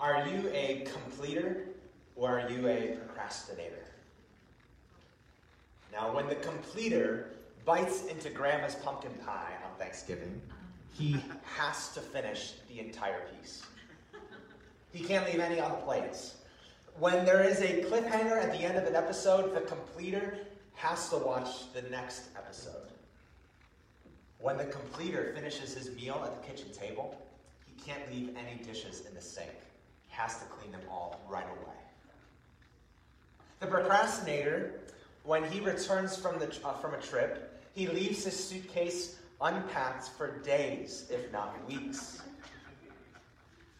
Are you a completer or are you a procrastinator? Now, when the completer bites into grandma's pumpkin pie on Thanksgiving, he has to finish the entire piece. He can't leave any on the plates. When there is a cliffhanger at the end of an episode, the completer has to watch the next episode. When the completer finishes his meal at the kitchen table, he can't leave any dishes in the sink. Has to clean them all right away. The procrastinator, when he returns from, the, uh, from a trip, he leaves his suitcase unpacked for days, if not weeks.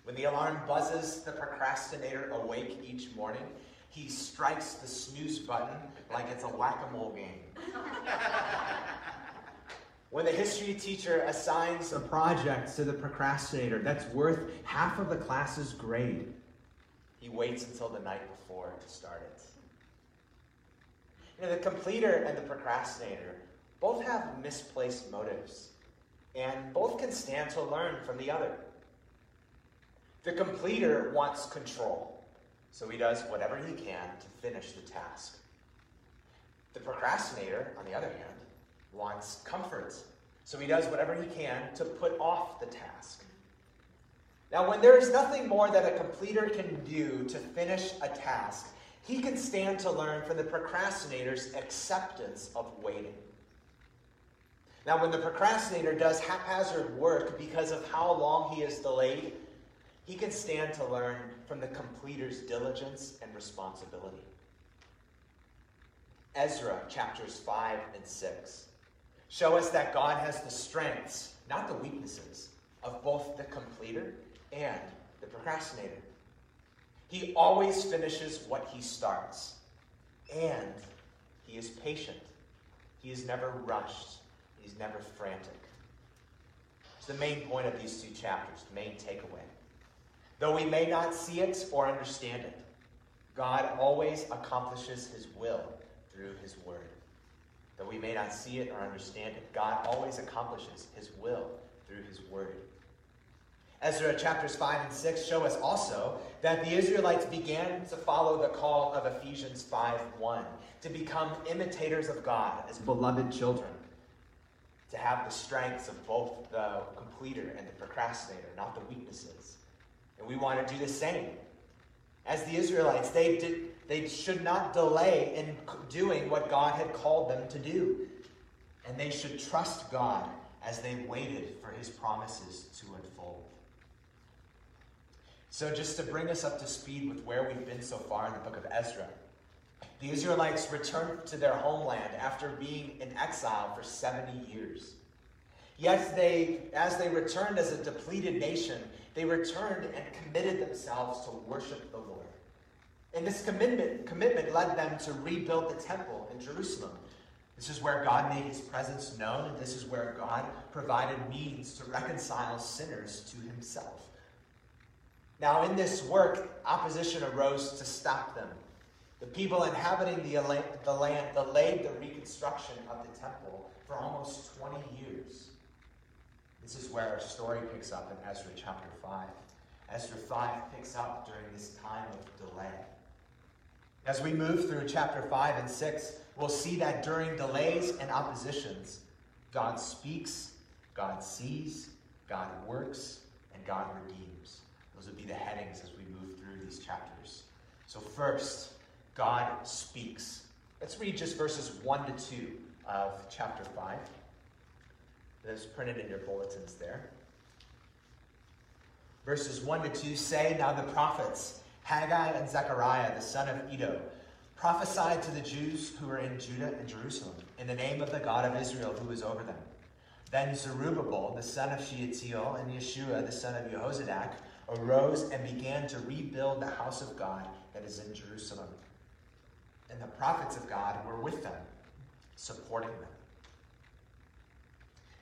When the alarm buzzes the procrastinator awake each morning, he strikes the snooze button like it's a whack a mole game. when the history teacher assigns a project to the procrastinator that's worth half of the class's grade, he waits until the night before to start it. You know, the completer and the procrastinator both have misplaced motives, and both can stand to learn from the other. The completer wants control, so he does whatever he can to finish the task. The procrastinator, on the other hand, wants comfort, so he does whatever he can to put off the task. Now, when there is nothing more that a completer can do to finish a task, he can stand to learn from the procrastinator's acceptance of waiting. Now, when the procrastinator does haphazard work because of how long he is delayed, he can stand to learn from the completer's diligence and responsibility. Ezra chapters 5 and 6 show us that God has the strengths, not the weaknesses, of both the completer and the procrastinator. He always finishes what he starts, and he is patient. He is never rushed, he's never frantic. It's the main point of these two chapters, the main takeaway. Though we may not see it or understand it, God always accomplishes his will through his word. Though we may not see it or understand it, God always accomplishes his will through his word. Ezra chapters 5 and 6 show us also that the Israelites began to follow the call of Ephesians 5 1 to become imitators of God as beloved children, to have the strengths of both the completer and the procrastinator, not the weaknesses. And we want to do the same. As the Israelites, they, did, they should not delay in doing what God had called them to do. And they should trust God as they waited for his promises to unfold. So, just to bring us up to speed with where we've been so far in the book of Ezra, the Israelites returned to their homeland after being in exile for 70 years. Yet they, as they returned as a depleted nation, they returned and committed themselves to worship the. And this commitment, commitment led them to rebuild the temple in Jerusalem. This is where God made his presence known, and this is where God provided means to reconcile sinners to himself. Now, in this work, opposition arose to stop them. The people inhabiting the, the land delayed the reconstruction of the temple for almost 20 years. This is where our story picks up in Ezra chapter 5. Ezra 5 picks up during this time of delay. As we move through chapter 5 and 6, we'll see that during delays and oppositions, God speaks, God sees, God works, and God redeems. Those would be the headings as we move through these chapters. So, first, God speaks. Let's read just verses 1 to 2 of chapter 5. That's printed in your bulletins there. Verses 1 to 2 say, Now the prophets, Haggai and Zechariah, the son of Iddo, prophesied to the Jews who were in Judah and Jerusalem, in the name of the God of Israel who was over them. Then Zerubbabel, the son of Shealtiel, and Yeshua, the son of Jehozadak, arose and began to rebuild the house of God that is in Jerusalem. And the prophets of God were with them, supporting them.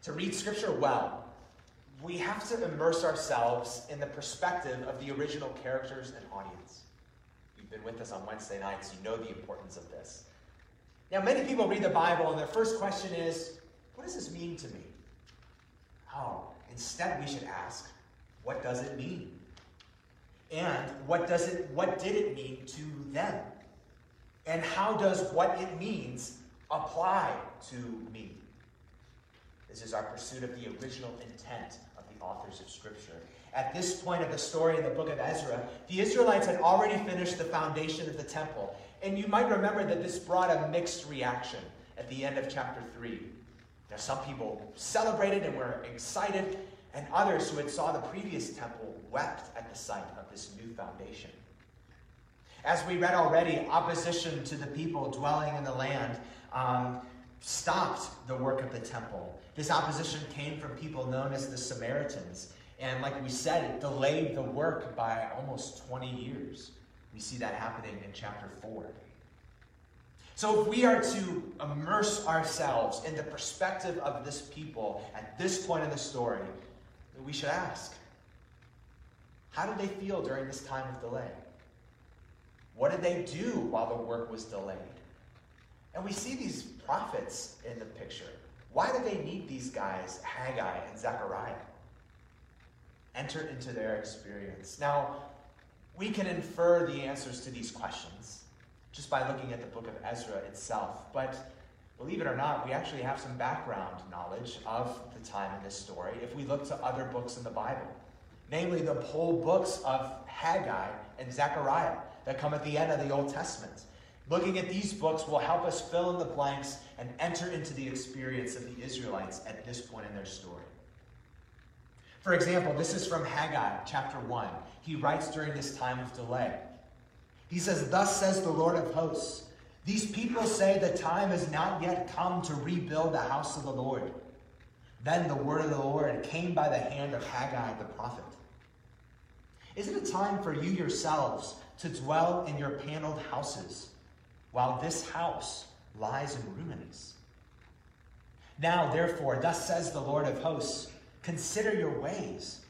To read Scripture well, we have to immerse ourselves in the perspective of the original characters and audience. You've been with us on Wednesday nights, you know the importance of this. Now, many people read the Bible, and their first question is, What does this mean to me? Oh, instead, we should ask, What does it mean? And what does it what did it mean to them? And how does what it means apply to me? This is our pursuit of the original intent authors of Scripture. At this point of the story in the book of Ezra, the Israelites had already finished the foundation of the temple. And you might remember that this brought a mixed reaction at the end of chapter 3. Now, some people celebrated and were excited, and others who had saw the previous temple wept at the sight of this new foundation. As we read already, opposition to the people dwelling in the land um, stopped the work of the temple. This opposition came from people known as the Samaritans. And like we said, it delayed the work by almost 20 years. We see that happening in chapter 4. So, if we are to immerse ourselves in the perspective of this people at this point in the story, we should ask how did they feel during this time of delay? What did they do while the work was delayed? And we see these prophets in the picture. Why do they need these guys, Haggai and Zechariah? Enter into their experience. Now, we can infer the answers to these questions just by looking at the book of Ezra itself. But believe it or not, we actually have some background knowledge of the time in this story if we look to other books in the Bible, namely the whole books of Haggai and Zechariah that come at the end of the Old Testament. Looking at these books will help us fill in the blanks and enter into the experience of the Israelites at this point in their story. For example, this is from Haggai chapter 1. He writes during this time of delay. He says, Thus says the Lord of hosts, these people say the time has not yet come to rebuild the house of the Lord. Then the word of the Lord came by the hand of Haggai the prophet. Is it a time for you yourselves to dwell in your paneled houses, while this house lies in ruins? Now, therefore, thus says the Lord of hosts Consider your ways.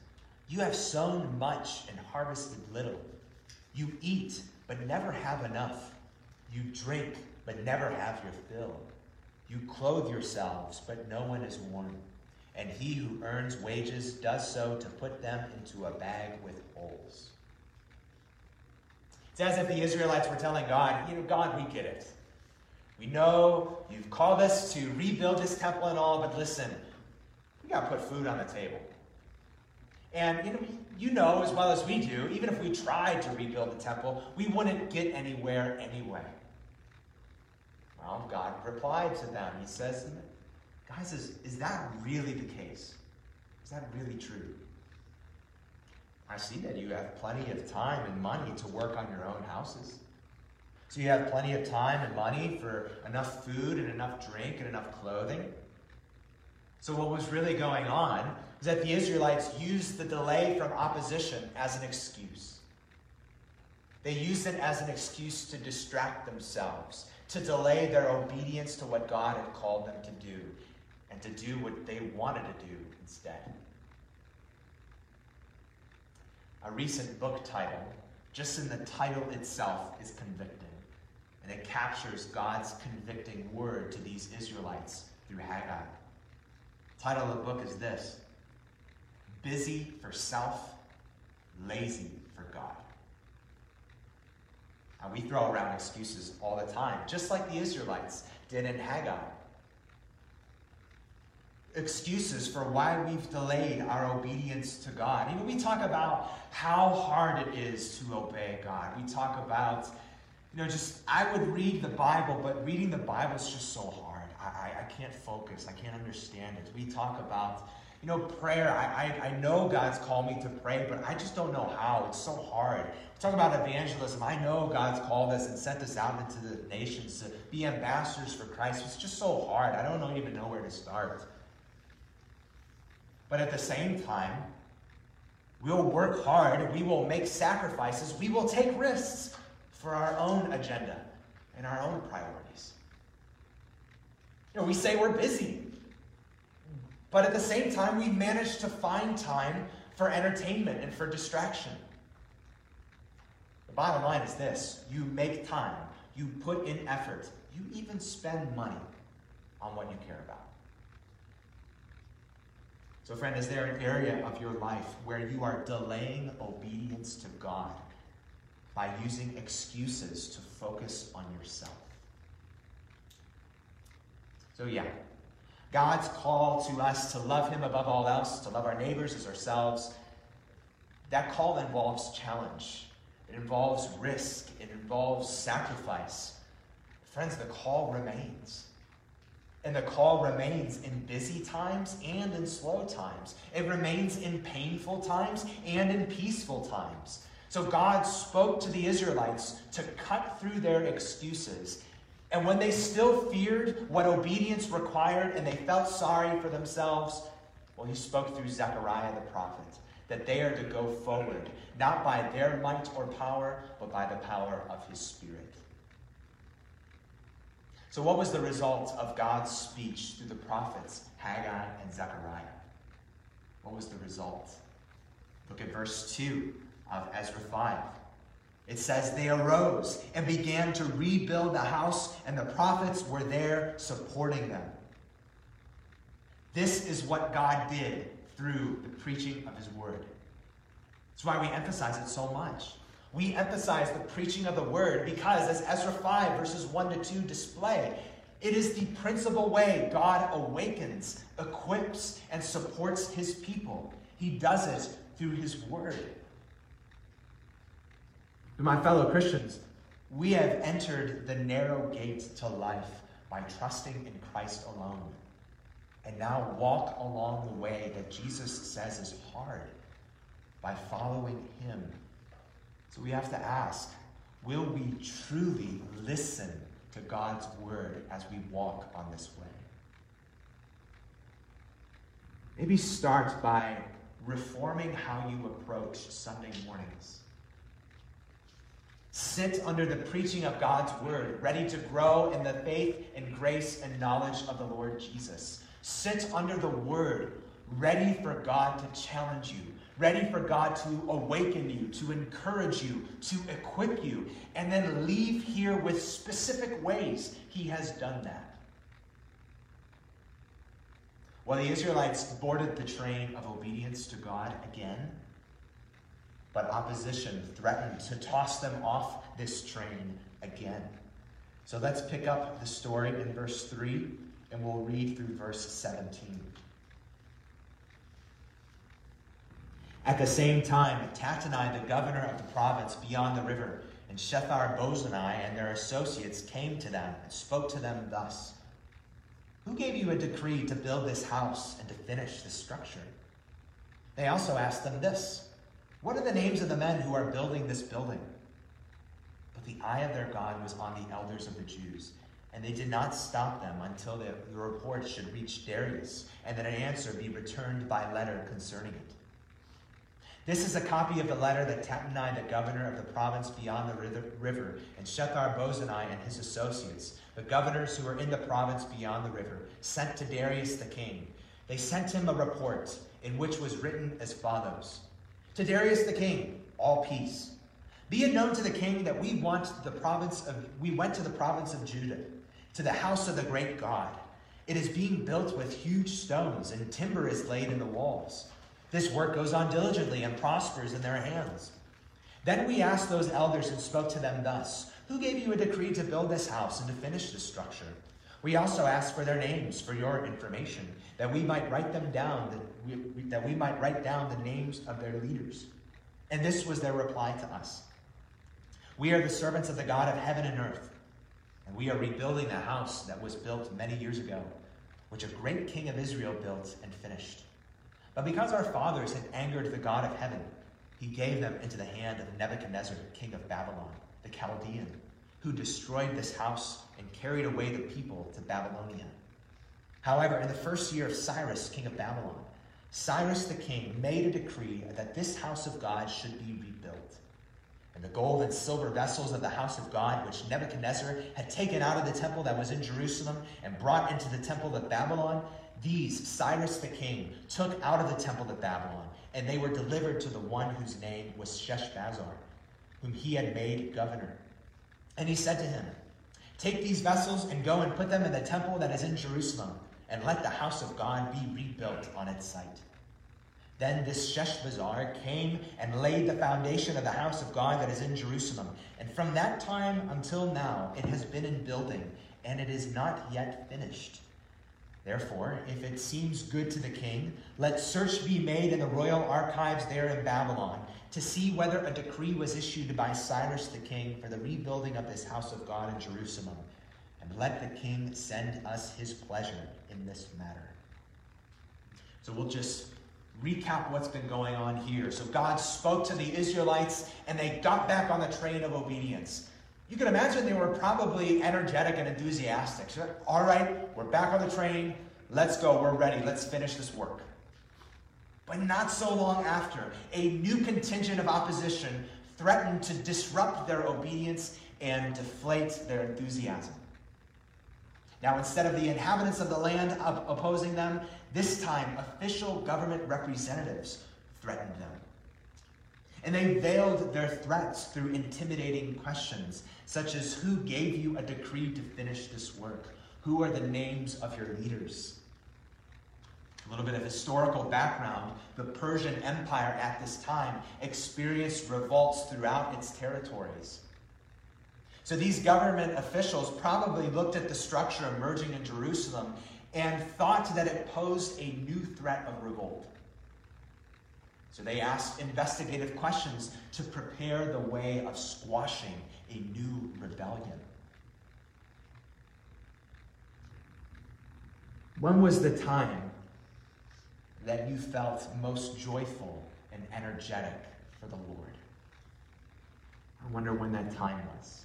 You have sown much and harvested little. You eat, but never have enough. You drink, but never have your fill. You clothe yourselves, but no one is warm. And he who earns wages does so to put them into a bag with holes. It's as if the Israelites were telling God, you know, God, we get it. We know you've called us to rebuild this temple and all, but listen, we got to put food on the table. And you know, you know as well as we do, even if we tried to rebuild the temple, we wouldn't get anywhere anyway. Well, God replied to them. He says, Guys, is, is that really the case? Is that really true? I see that you have plenty of time and money to work on your own houses. So you have plenty of time and money for enough food and enough drink and enough clothing. So, what was really going on is that the Israelites used the delay from opposition as an excuse. They used it as an excuse to distract themselves, to delay their obedience to what God had called them to do, and to do what they wanted to do instead. A recent book title, just in the title itself, is convicting. And it captures God's convicting word to these Israelites through Haggai. Title of the book is this Busy for Self, Lazy for God. Now, we throw around excuses all the time, just like the Israelites did in Haggai. Excuses for why we've delayed our obedience to God. You know, we talk about how hard it is to obey God. We talk about, you know, just, I would read the Bible, but reading the Bible is just so hard. I, I can't focus. I can't understand it. We talk about, you know, prayer. I, I, I know God's called me to pray, but I just don't know how. It's so hard. We talk about evangelism. I know God's called us and sent us out into the nations to be ambassadors for Christ. It's just so hard. I don't even know where to start. But at the same time, we'll work hard. We will make sacrifices. We will take risks for our own agenda and our own priorities. You know, we say we're busy. But at the same time, we manage to find time for entertainment and for distraction. The bottom line is this you make time, you put in effort, you even spend money on what you care about. So, friend, is there an area of your life where you are delaying obedience to God by using excuses to focus on yourself? So, yeah, God's call to us to love Him above all else, to love our neighbors as ourselves, that call involves challenge. It involves risk. It involves sacrifice. Friends, the call remains. And the call remains in busy times and in slow times. It remains in painful times and in peaceful times. So God spoke to the Israelites to cut through their excuses. And when they still feared what obedience required and they felt sorry for themselves, well, he spoke through Zechariah the prophet that they are to go forward, not by their might or power, but by the power of his Spirit. So, what was the result of God's speech through the prophets Haggai and Zechariah? What was the result? Look at verse 2 of Ezra 5. It says, They arose and began to rebuild the house, and the prophets were there supporting them. This is what God did through the preaching of his word. That's why we emphasize it so much. We emphasize the preaching of the word because, as Ezra 5, verses 1 to 2 display, it is the principal way God awakens, equips, and supports his people. He does it through his word. My fellow Christians, we have entered the narrow gate to life by trusting in Christ alone and now walk along the way that Jesus says is hard by following him. So we have to ask will we truly listen to God's word as we walk on this way? Maybe start by reforming how you approach Sunday mornings. Sit under the preaching of God's word, ready to grow in the faith and grace and knowledge of the Lord Jesus. Sit under the word, ready for God to challenge you, ready for God to awaken you, to encourage you, to equip you, and then leave here with specific ways He has done that. Well, the Israelites boarded the train of obedience to God again, but opposition threatened to toss them off this train again. So let's pick up the story in verse 3 and we'll read through verse 17. At the same time, Tattenai, the governor of the province beyond the river, and Shethar Bozenai and their associates came to them and spoke to them thus Who gave you a decree to build this house and to finish this structure? They also asked them this What are the names of the men who are building this building? But the eye of their God was on the elders of the Jews and they did not stop them until the, the report should reach Darius, and that an answer be returned by letter concerning it. This is a copy of the letter that Tattenai, the governor of the province beyond the river, and Shethar Bozenai and his associates, the governors who were in the province beyond the river, sent to Darius the king. They sent him a report in which was written as follows To Darius the king, all peace. Be it known to the king that we want the province of we went to the province of Judah to the house of the great God. It is being built with huge stones, and timber is laid in the walls. This work goes on diligently and prospers in their hands. Then we asked those elders and spoke to them thus Who gave you a decree to build this house and to finish this structure? We also asked for their names for your information, that we might write them down, that we, that we might write down the names of their leaders. And this was their reply to us We are the servants of the God of heaven and earth. And we are rebuilding the house that was built many years ago, which a great king of Israel built and finished. But because our fathers had angered the God of heaven, he gave them into the hand of Nebuchadnezzar, king of Babylon, the Chaldean, who destroyed this house and carried away the people to Babylonia. However, in the first year of Cyrus, king of Babylon, Cyrus the king made a decree that this house of God should be rebuilt and the gold and silver vessels of the house of God, which Nebuchadnezzar had taken out of the temple that was in Jerusalem and brought into the temple of Babylon, these Cyrus the king took out of the temple of Babylon, and they were delivered to the one whose name was Sheshbazzar, whom he had made governor. And he said to him, Take these vessels and go and put them in the temple that is in Jerusalem, and let the house of God be rebuilt on its site. Then this Sheshbazzar came and laid the foundation of the house of God that is in Jerusalem. And from that time until now, it has been in building, and it is not yet finished. Therefore, if it seems good to the king, let search be made in the royal archives there in Babylon to see whether a decree was issued by Cyrus the king for the rebuilding of this house of God in Jerusalem. And let the king send us his pleasure in this matter. So we'll just recap what's been going on here. So God spoke to the Israelites and they got back on the train of obedience. You can imagine they were probably energetic and enthusiastic. So, all right, we're back on the train. Let's go. We're ready. Let's finish this work. But not so long after, a new contingent of opposition threatened to disrupt their obedience and deflate their enthusiasm. Now, instead of the inhabitants of the land opposing them, this time official government representatives threatened them. And they veiled their threats through intimidating questions, such as Who gave you a decree to finish this work? Who are the names of your leaders? A little bit of historical background the Persian Empire at this time experienced revolts throughout its territories. So these government officials probably looked at the structure emerging in Jerusalem and thought that it posed a new threat of revolt. So they asked investigative questions to prepare the way of squashing a new rebellion. When was the time that you felt most joyful and energetic for the Lord? I wonder when that time was.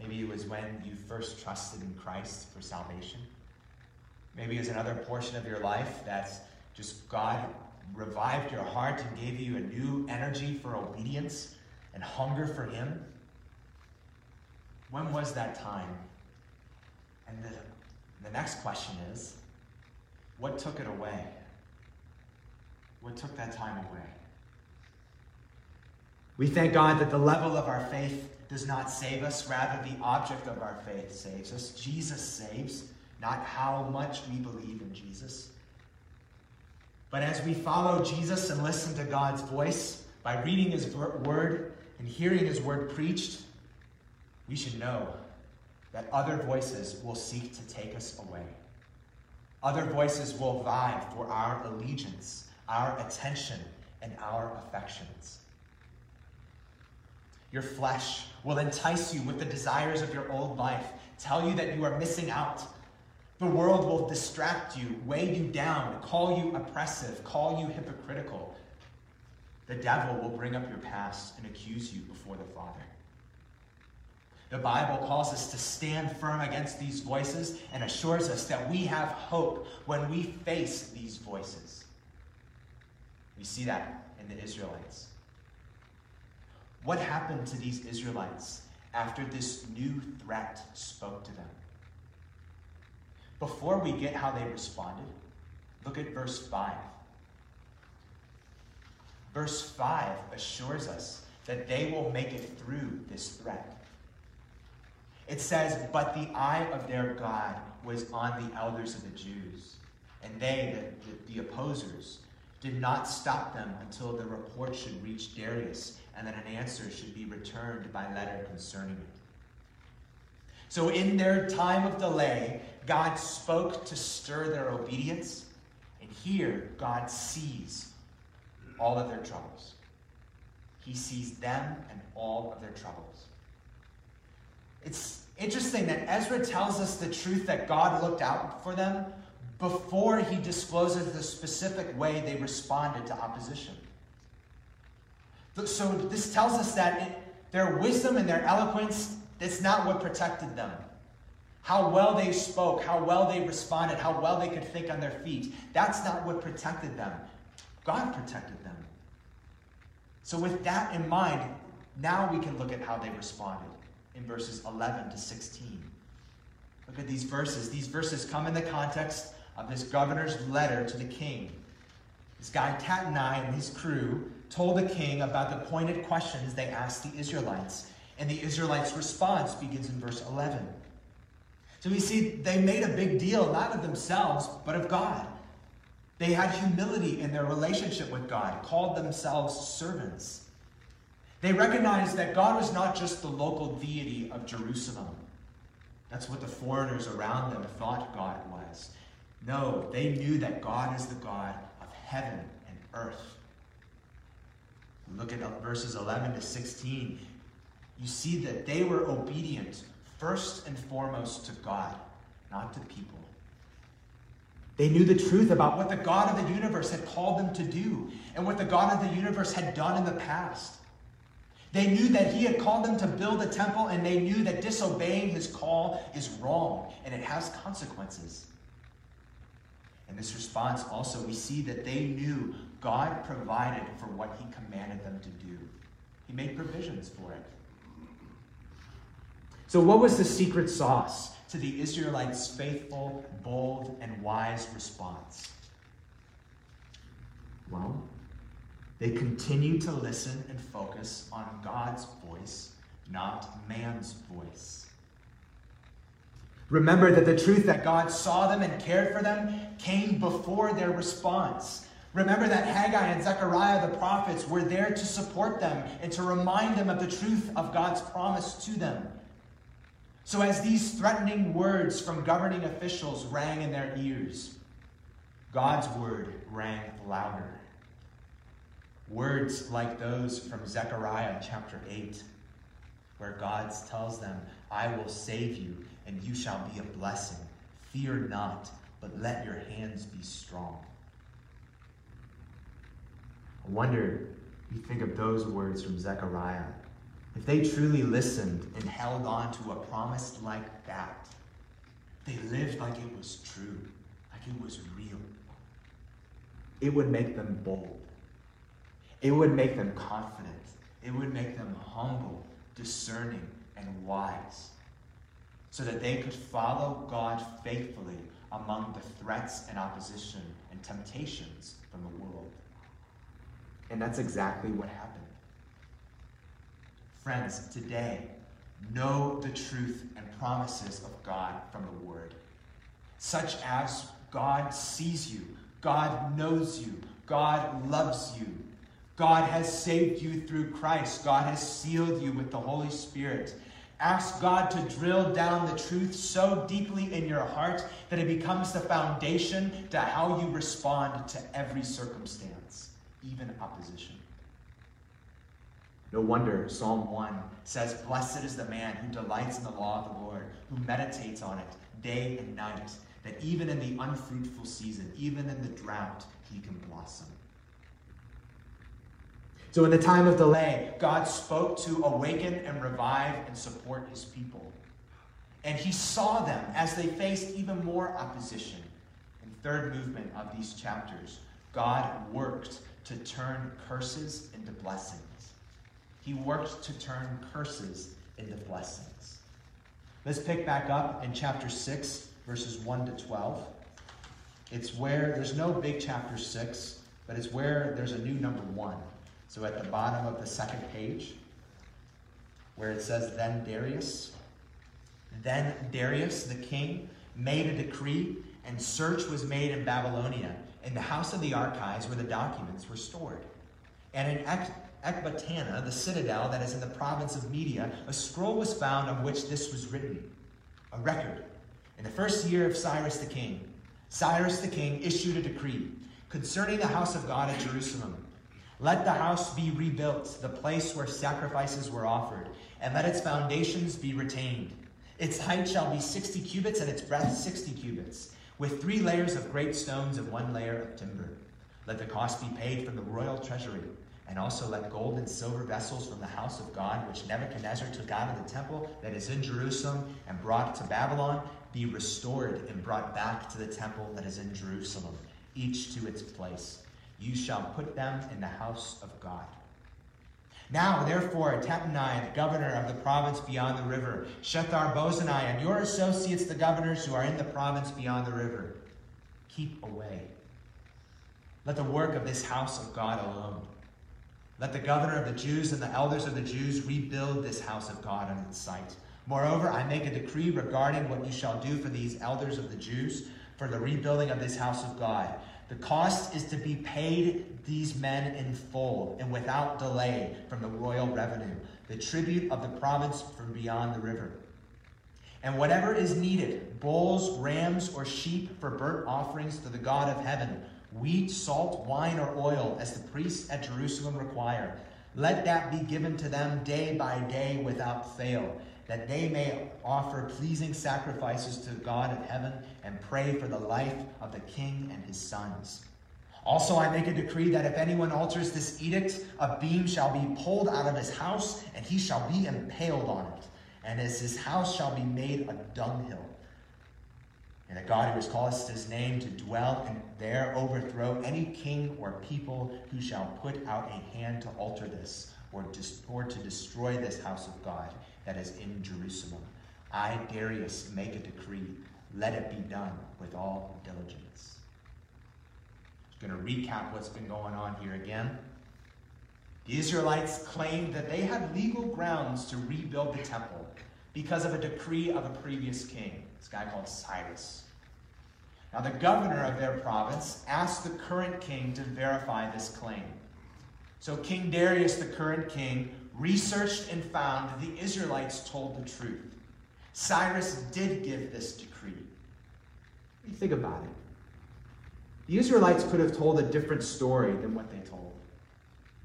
Maybe it was when you first trusted in Christ for salvation. Maybe it was another portion of your life that's just God revived your heart and gave you a new energy for obedience and hunger for Him. When was that time? And the, the next question is what took it away? What took that time away? We thank God that the level of our faith does not save us, rather, the object of our faith saves us. Jesus saves, not how much we believe in Jesus. But as we follow Jesus and listen to God's voice by reading his word and hearing his word preached, we should know that other voices will seek to take us away. Other voices will vie for our allegiance, our attention, and our affections. Your flesh will entice you with the desires of your old life, tell you that you are missing out. The world will distract you, weigh you down, call you oppressive, call you hypocritical. The devil will bring up your past and accuse you before the Father. The Bible calls us to stand firm against these voices and assures us that we have hope when we face these voices. We see that in the Israelites. What happened to these Israelites after this new threat spoke to them? Before we get how they responded, look at verse 5. Verse 5 assures us that they will make it through this threat. It says, But the eye of their God was on the elders of the Jews, and they, the, the, the opposers, did not stop them until the report should reach Darius and that an answer should be returned by letter concerning it. So, in their time of delay, God spoke to stir their obedience, and here God sees all of their troubles. He sees them and all of their troubles. It's interesting that Ezra tells us the truth that God looked out for them before he discloses the specific way they responded to opposition. So this tells us that it, their wisdom and their eloquence, that's not what protected them. How well they spoke, how well they responded, how well they could think on their feet, that's not what protected them. God protected them. So with that in mind, now we can look at how they responded in verses 11 to 16. Look at these verses. These verses come in the context of this governor's letter to the king. This guy Tattenai and his crew told the king about the pointed questions they asked the Israelites. And the Israelites' response begins in verse 11. So we see they made a big deal, not of themselves, but of God. They had humility in their relationship with God, called themselves servants. They recognized that God was not just the local deity of Jerusalem. That's what the foreigners around them thought God was. No, they knew that God is the God of heaven and earth. Look at verses 11 to 16. You see that they were obedient first and foremost to God, not to people. They knew the truth about what the God of the universe had called them to do and what the God of the universe had done in the past. They knew that he had called them to build a temple, and they knew that disobeying his call is wrong and it has consequences. In this response, also, we see that they knew God provided for what he commanded them to do, he made provisions for it. So, what was the secret sauce to the Israelites' faithful, bold, and wise response? Well, they continued to listen and focus on God's voice, not man's voice. Remember that the truth that God saw them and cared for them came before their response. Remember that Haggai and Zechariah, the prophets, were there to support them and to remind them of the truth of God's promise to them. So, as these threatening words from governing officials rang in their ears, God's word rang louder. Words like those from Zechariah chapter 8, where God tells them, I will save you, and you shall be a blessing. Fear not, but let your hands be strong. I wonder, you think of those words from Zechariah, if they truly listened and held on to a promise like that, they lived like it was true, like it was real, it would make them bold. It would make them confident. It would make them humble, discerning, and wise, so that they could follow God faithfully among the threats and opposition and temptations from the world. And that's exactly what happened. Friends, today, know the truth and promises of God from the Word, such as God sees you, God knows you, God loves you, God has saved you through Christ, God has sealed you with the Holy Spirit. Ask God to drill down the truth so deeply in your heart that it becomes the foundation to how you respond to every circumstance even opposition. No wonder Psalm 1 says, Blessed is the man who delights in the law of the Lord, who meditates on it day and night, that even in the unfruitful season, even in the drought, he can blossom. So, in the time of delay, God spoke to awaken and revive and support his people. And he saw them as they faced even more opposition. In third movement of these chapters, God worked to turn curses into blessings. He worked to turn curses into blessings. Let's pick back up in chapter 6, verses 1 to 12. It's where there's no big chapter 6, but it's where there's a new number 1. So at the bottom of the second page, where it says, Then Darius, then Darius the king made a decree, and search was made in Babylonia in the house of the archives where the documents were stored. And in Ecbatana, the citadel that is in the province of Media, a scroll was found on which this was written a record. In the first year of Cyrus the king, Cyrus the king issued a decree concerning the house of God at Jerusalem. Let the house be rebuilt, the place where sacrifices were offered, and let its foundations be retained. Its height shall be 60 cubits and its breadth 60 cubits with three layers of great stones and one layer of timber. Let the cost be paid from the royal treasury, and also let gold and silver vessels from the house of God, which Nebuchadnezzar took out of the temple that is in Jerusalem and brought to Babylon, be restored and brought back to the temple that is in Jerusalem, each to its place. You shall put them in the house of God. Now, therefore, Tattenai, the governor of the province beyond the river, Shethar Bozenai, and your associates, the governors who are in the province beyond the river, keep away. Let the work of this house of God alone. Let the governor of the Jews and the elders of the Jews rebuild this house of God on its site. Moreover, I make a decree regarding what you shall do for these elders of the Jews for the rebuilding of this house of God The cost is to be paid these men in full and without delay from the royal revenue, the tribute of the province from beyond the river. And whatever is needed bulls, rams, or sheep for burnt offerings to the God of heaven, wheat, salt, wine, or oil, as the priests at Jerusalem require. Let that be given to them day by day without fail, that they may offer pleasing sacrifices to God of heaven and pray for the life of the king and his sons. Also, I make a decree that if anyone alters this edict, a beam shall be pulled out of his house, and he shall be impaled on it, and as his house shall be made a dunghill. And that God who has caused his name to dwell and there overthrow any king or people who shall put out a hand to alter this or, dis- or to destroy this house of God that is in Jerusalem. I, Darius, make a decree. Let it be done with all diligence. I'm going to recap what's been going on here again. The Israelites claimed that they had legal grounds to rebuild the temple because of a decree of a previous king, this guy called Cyrus. Now, the governor of their province asked the current king to verify this claim. So, King Darius, the current king, researched and found that the Israelites told the truth. Cyrus did give this decree. Think about it. The Israelites could have told a different story than what they told.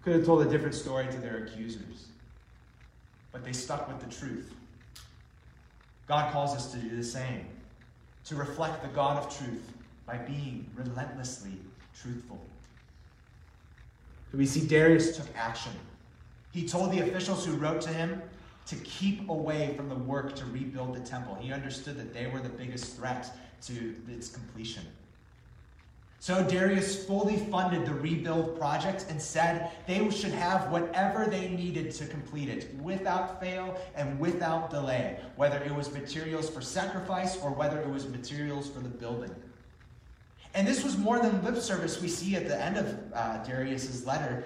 Could have told a different story to their accusers. But they stuck with the truth. God calls us to do the same, to reflect the God of truth by being relentlessly truthful. We see Darius took action. He told the officials who wrote to him to keep away from the work to rebuild the temple. He understood that they were the biggest threat to its completion. So Darius fully funded the rebuild project and said they should have whatever they needed to complete it without fail and without delay, whether it was materials for sacrifice or whether it was materials for the building. And this was more than lip service we see at the end of uh, Darius's letter.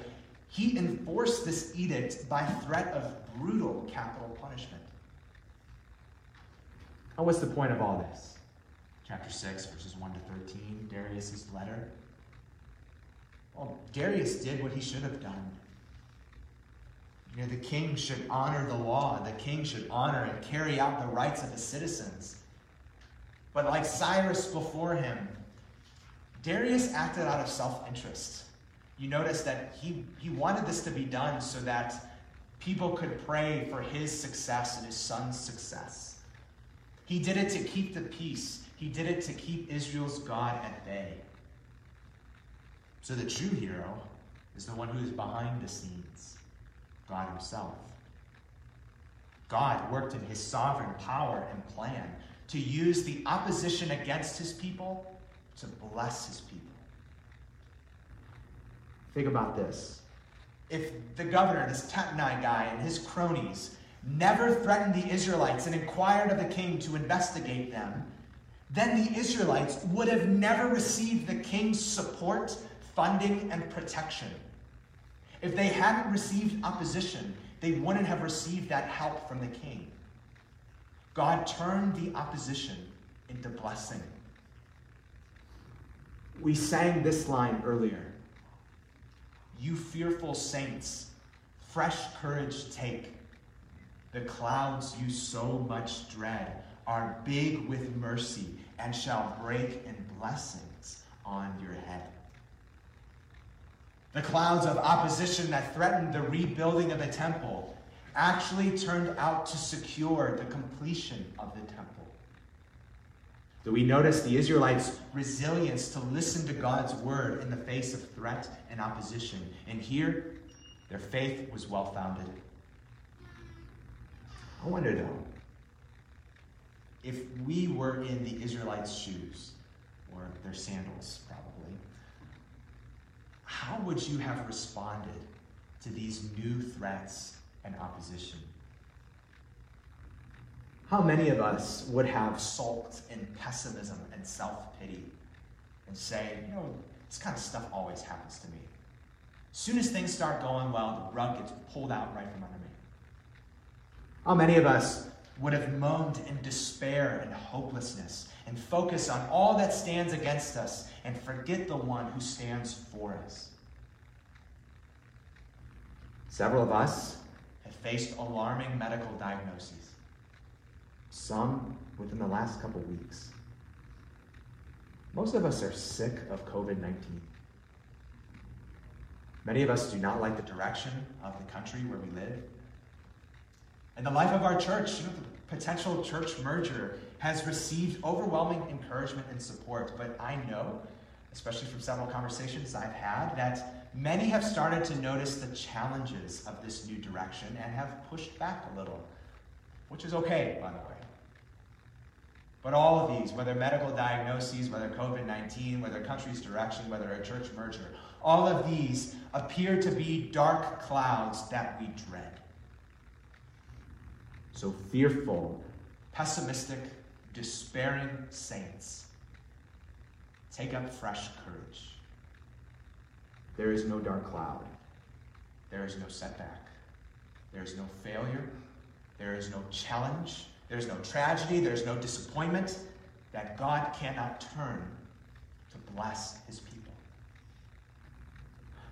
He enforced this edict by threat of brutal capital punishment. Now, what's the point of all this? Chapter 6, verses 1 to 13, Darius's letter. Well, Darius did what he should have done. You know, the king should honor the law. The king should honor and carry out the rights of his citizens. But like Cyrus before him, Darius acted out of self interest. You notice that he, he wanted this to be done so that people could pray for his success and his son's success. He did it to keep the peace. He did it to keep Israel's God at bay. So the true hero is the one who is behind the scenes God Himself. God worked in His sovereign power and plan to use the opposition against His people to bless His people. Think about this. If the governor, this Tatnai guy, and his cronies never threatened the Israelites and inquired of the king to investigate them, then the Israelites would have never received the king's support, funding, and protection. If they hadn't received opposition, they wouldn't have received that help from the king. God turned the opposition into blessing. We sang this line earlier You fearful saints, fresh courage take. The clouds you so much dread are big with mercy and shall break in blessings on your head. The clouds of opposition that threatened the rebuilding of the temple actually turned out to secure the completion of the temple. Do we notice the Israelites' resilience to listen to God's word in the face of threat and opposition? And here, their faith was well founded. I wonder though, if we were in the Israelites' shoes, or their sandals, probably, how would you have responded to these new threats and opposition? How many of us would have sulked in pessimism and self pity and say, you know, this kind of stuff always happens to me? As soon as things start going well, the rug gets pulled out right from under me. How many of us would have moaned in despair and hopelessness and focus on all that stands against us and forget the one who stands for us. Several of us have faced alarming medical diagnoses, some within the last couple weeks. Most of us are sick of COVID 19. Many of us do not like the direction of the country where we live. And the life of our church, you know, the potential church merger, has received overwhelming encouragement and support. But I know, especially from several conversations I've had, that many have started to notice the challenges of this new direction and have pushed back a little, which is okay, by the way. But all of these, whether medical diagnoses, whether COVID 19, whether country's direction, whether a church merger, all of these appear to be dark clouds that we dread. So fearful, pessimistic, despairing saints, take up fresh courage. There is no dark cloud. There is no setback. There is no failure. There is no challenge. There is no tragedy. There is no disappointment that God cannot turn to bless his people.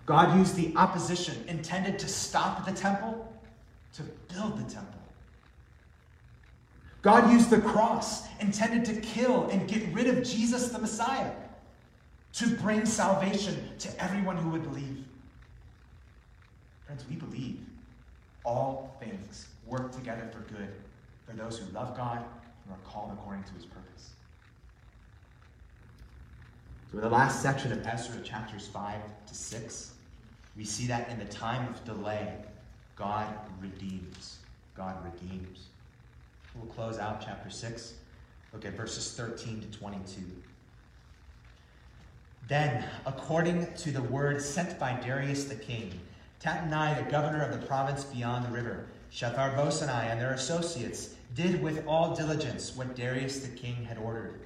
God used the opposition intended to stop the temple to build the temple. God used the cross intended to kill and get rid of Jesus the Messiah to bring salvation to everyone who would believe. Friends, we believe all things work together for good for those who love God and are called according to his purpose. So, in the last section of Ezra, chapters 5 to 6, we see that in the time of delay, God redeems. God redeems. We'll close out chapter 6. Look at verses 13 to 22. Then, according to the word sent by Darius the king, Tattenai, the governor of the province beyond the river, Shethar-bozenai and their associates did with all diligence what Darius the king had ordered.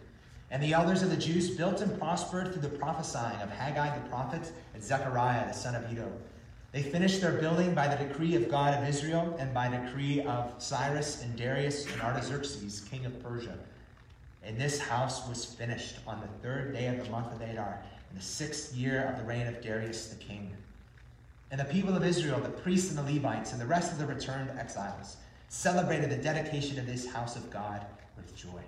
And the elders of the Jews built and prospered through the prophesying of Haggai the prophet and Zechariah the son of Iddo. They finished their building by the decree of God of Israel and by decree of Cyrus and Darius and Artaxerxes, king of Persia. And this house was finished on the third day of the month of Adar, in the sixth year of the reign of Darius the king. And the people of Israel, the priests and the Levites, and the rest of the returned exiles, celebrated the dedication of this house of God with joy.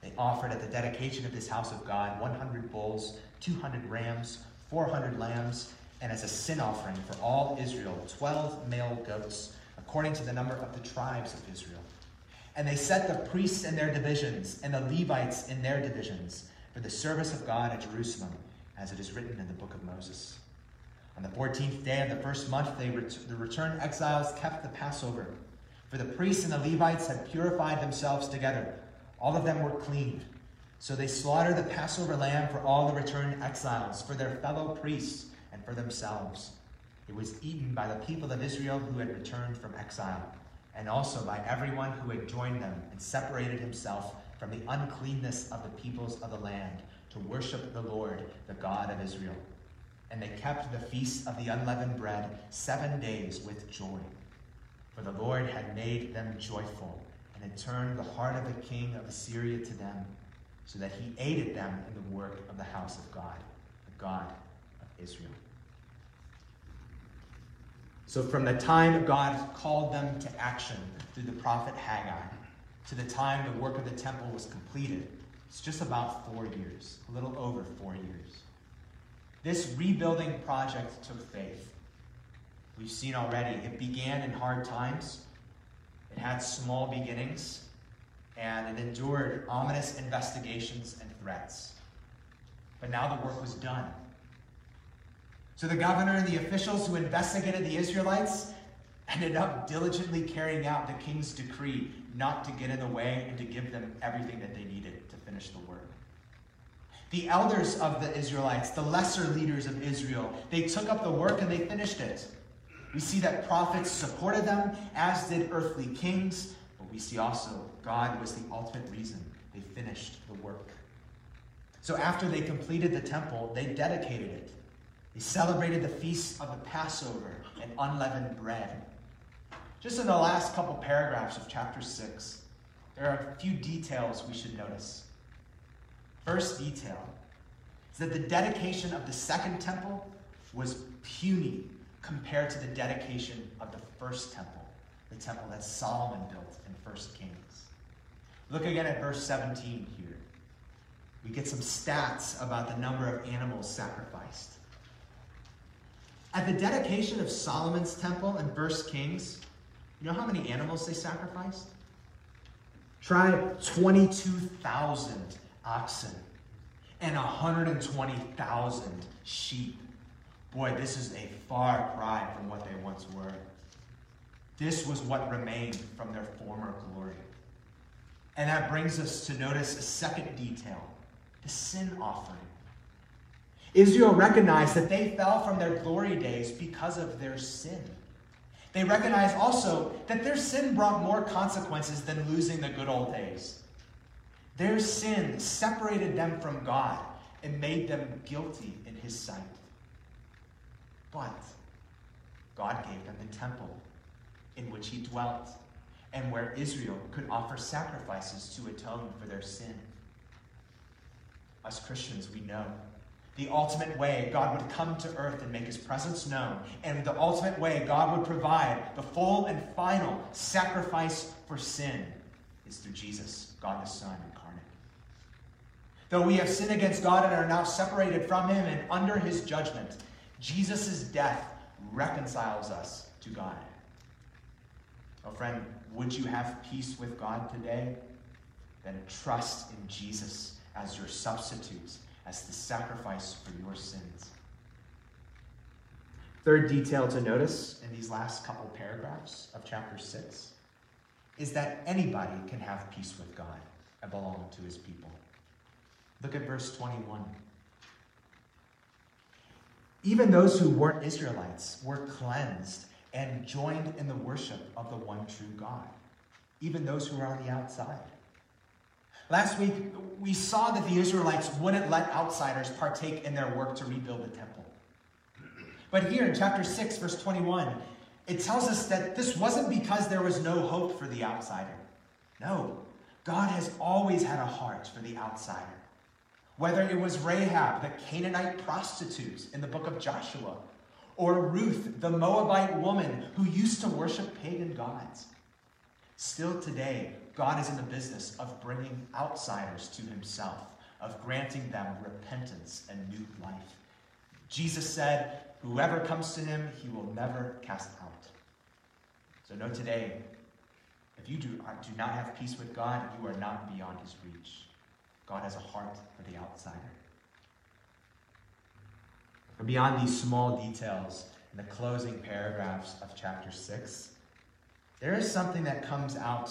They offered at the dedication of this house of God 100 bulls, 200 rams, 400 lambs, and as a sin offering for all Israel, 12 male goats, according to the number of the tribes of Israel. And they set the priests in their divisions and the Levites in their divisions for the service of God at Jerusalem, as it is written in the book of Moses. On the 14th day of the first month, they ret- the returned exiles kept the Passover. For the priests and the Levites had purified themselves together. All of them were clean. So they slaughtered the Passover lamb for all the returned exiles, for their fellow priests, for themselves. It was eaten by the people of Israel who had returned from exile and also by everyone who had joined them and separated himself from the uncleanness of the peoples of the land to worship the Lord, the God of Israel. And they kept the feast of the unleavened bread seven days with joy. For the Lord had made them joyful and had turned the heart of the king of Assyria to them, so that he aided them in the work of the house of God, the God of Israel. So, from the time God called them to action through the prophet Haggai to the time the work of the temple was completed, it's just about four years, a little over four years. This rebuilding project took faith. We've seen already, it began in hard times, it had small beginnings, and it endured ominous investigations and threats. But now the work was done. So the governor and the officials who investigated the Israelites ended up diligently carrying out the king's decree not to get in the way and to give them everything that they needed to finish the work. The elders of the Israelites, the lesser leaders of Israel, they took up the work and they finished it. We see that prophets supported them, as did earthly kings, but we see also God was the ultimate reason they finished the work. So after they completed the temple, they dedicated it. They celebrated the feast of the Passover and unleavened bread. just in the last couple paragraphs of chapter 6, there are a few details we should notice. First detail is that the dedication of the second temple was puny compared to the dedication of the first temple, the temple that Solomon built in 1 Kings. Look again at verse 17 here. We get some stats about the number of animals sacrificed. At the dedication of Solomon's temple in 1 Kings, you know how many animals they sacrificed? Try 22,000 oxen and 120,000 sheep. Boy, this is a far cry from what they once were. This was what remained from their former glory. And that brings us to notice a second detail the sin offering. Israel recognized that they fell from their glory days because of their sin. They recognized also that their sin brought more consequences than losing the good old days. Their sin separated them from God and made them guilty in His sight. But God gave them the temple in which He dwelt and where Israel could offer sacrifices to atone for their sin. Us Christians, we know the ultimate way God would come to earth and make his presence known, and the ultimate way God would provide the full and final sacrifice for sin is through Jesus, God the Son incarnate. Though we have sinned against God and are now separated from him and under his judgment, Jesus' death reconciles us to God. Oh, friend, would you have peace with God today? Then trust in Jesus as your substitute, as the sacrifice for your sins. Third detail to notice in these last couple paragraphs of chapter 6 is that anybody can have peace with God and belong to his people. Look at verse 21. Even those who weren't Israelites were cleansed and joined in the worship of the one true God, even those who were on the outside. Last week, we saw that the Israelites wouldn't let outsiders partake in their work to rebuild the temple. But here in chapter 6, verse 21, it tells us that this wasn't because there was no hope for the outsider. No, God has always had a heart for the outsider. Whether it was Rahab, the Canaanite prostitute in the book of Joshua, or Ruth, the Moabite woman who used to worship pagan gods. Still today, God is in the business of bringing outsiders to himself, of granting them repentance and new life. Jesus said, Whoever comes to him, he will never cast out. So know today, if you do, uh, do not have peace with God, you are not beyond his reach. God has a heart for the outsider. And beyond these small details in the closing paragraphs of chapter 6, there is something that comes out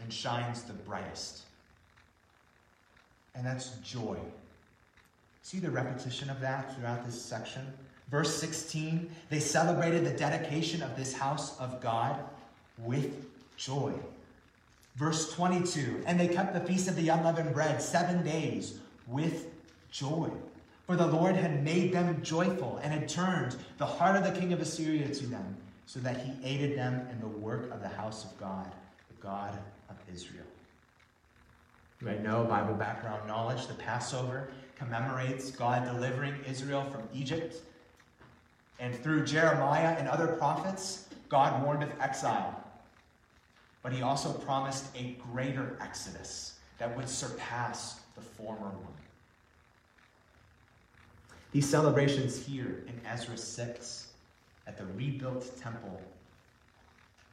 and shines the brightest. And that's joy. See the repetition of that throughout this section? Verse 16, they celebrated the dedication of this house of God with joy. Verse 22, and they kept the feast of the unleavened bread seven days with joy. For the Lord had made them joyful and had turned the heart of the king of Assyria to them, so that he aided them in the work of the house of God, the God of Israel. You might know Bible background knowledge. The Passover commemorates God delivering Israel from Egypt. And through Jeremiah and other prophets, God warned of exile. But he also promised a greater exodus that would surpass the former one. These celebrations here in Ezra 6 at the rebuilt temple,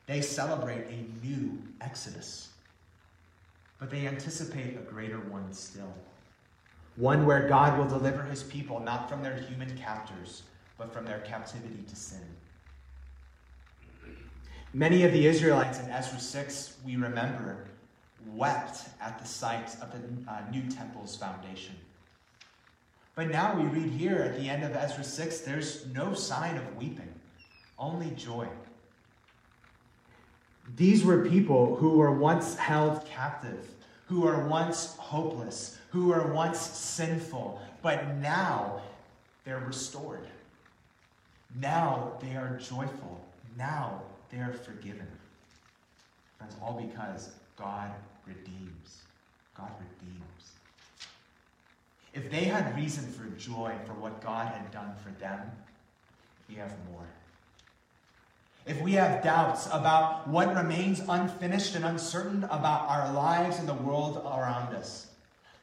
they celebrate a new Exodus. But they anticipate a greater one still. One where God will deliver his people not from their human captors, but from their captivity to sin. Many of the Israelites in Ezra 6, we remember, wept at the sight of the uh, new temple's foundation. But now we read here at the end of Ezra 6, there's no sign of weeping, only joy. These were people who were once held captive, who were once hopeless, who were once sinful, but now they're restored. Now they are joyful. Now they are forgiven. Friends, all because God redeems. God redeems. If they had reason for joy for what God had done for them, we have more. If we have doubts about what remains unfinished and uncertain about our lives and the world around us,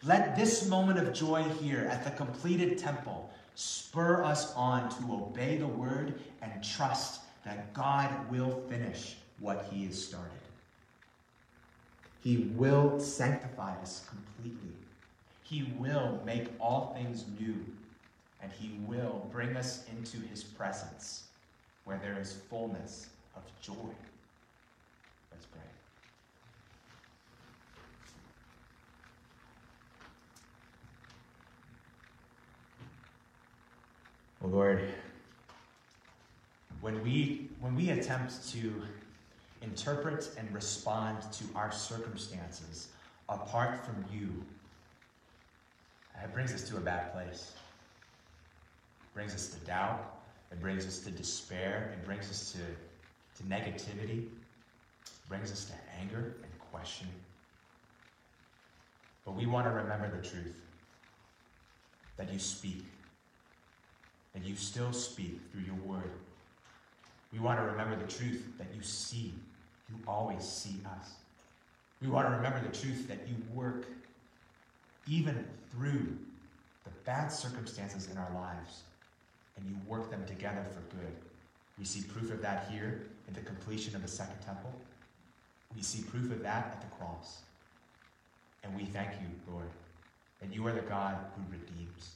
let this moment of joy here at the completed temple spur us on to obey the word and trust that God will finish what he has started. He will sanctify us completely. He will make all things new, and he will bring us into his presence where there is fullness of joy. Let's pray. Oh Lord, when we, when we attempt to interpret and respond to our circumstances apart from you, it brings us to a bad place. It brings us to doubt. It brings us to despair. It brings us to, to negativity. It brings us to anger and questioning. But we want to remember the truth that you speak, that you still speak through your word. We want to remember the truth that you see. You always see us. We want to remember the truth that you work even through the bad circumstances in our lives, and you work them together for good. We see proof of that here in the completion of the Second Temple. We see proof of that at the cross. And we thank you, Lord, that you are the God who redeems.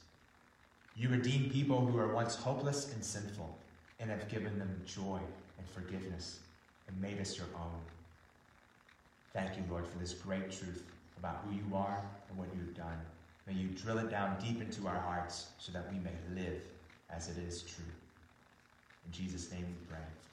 You redeem people who are once hopeless and sinful and have given them joy and forgiveness and made us your own. Thank you, Lord, for this great truth about who you are and what you've done. May you drill it down deep into our hearts so that we may live as it is true. In Jesus' name we pray.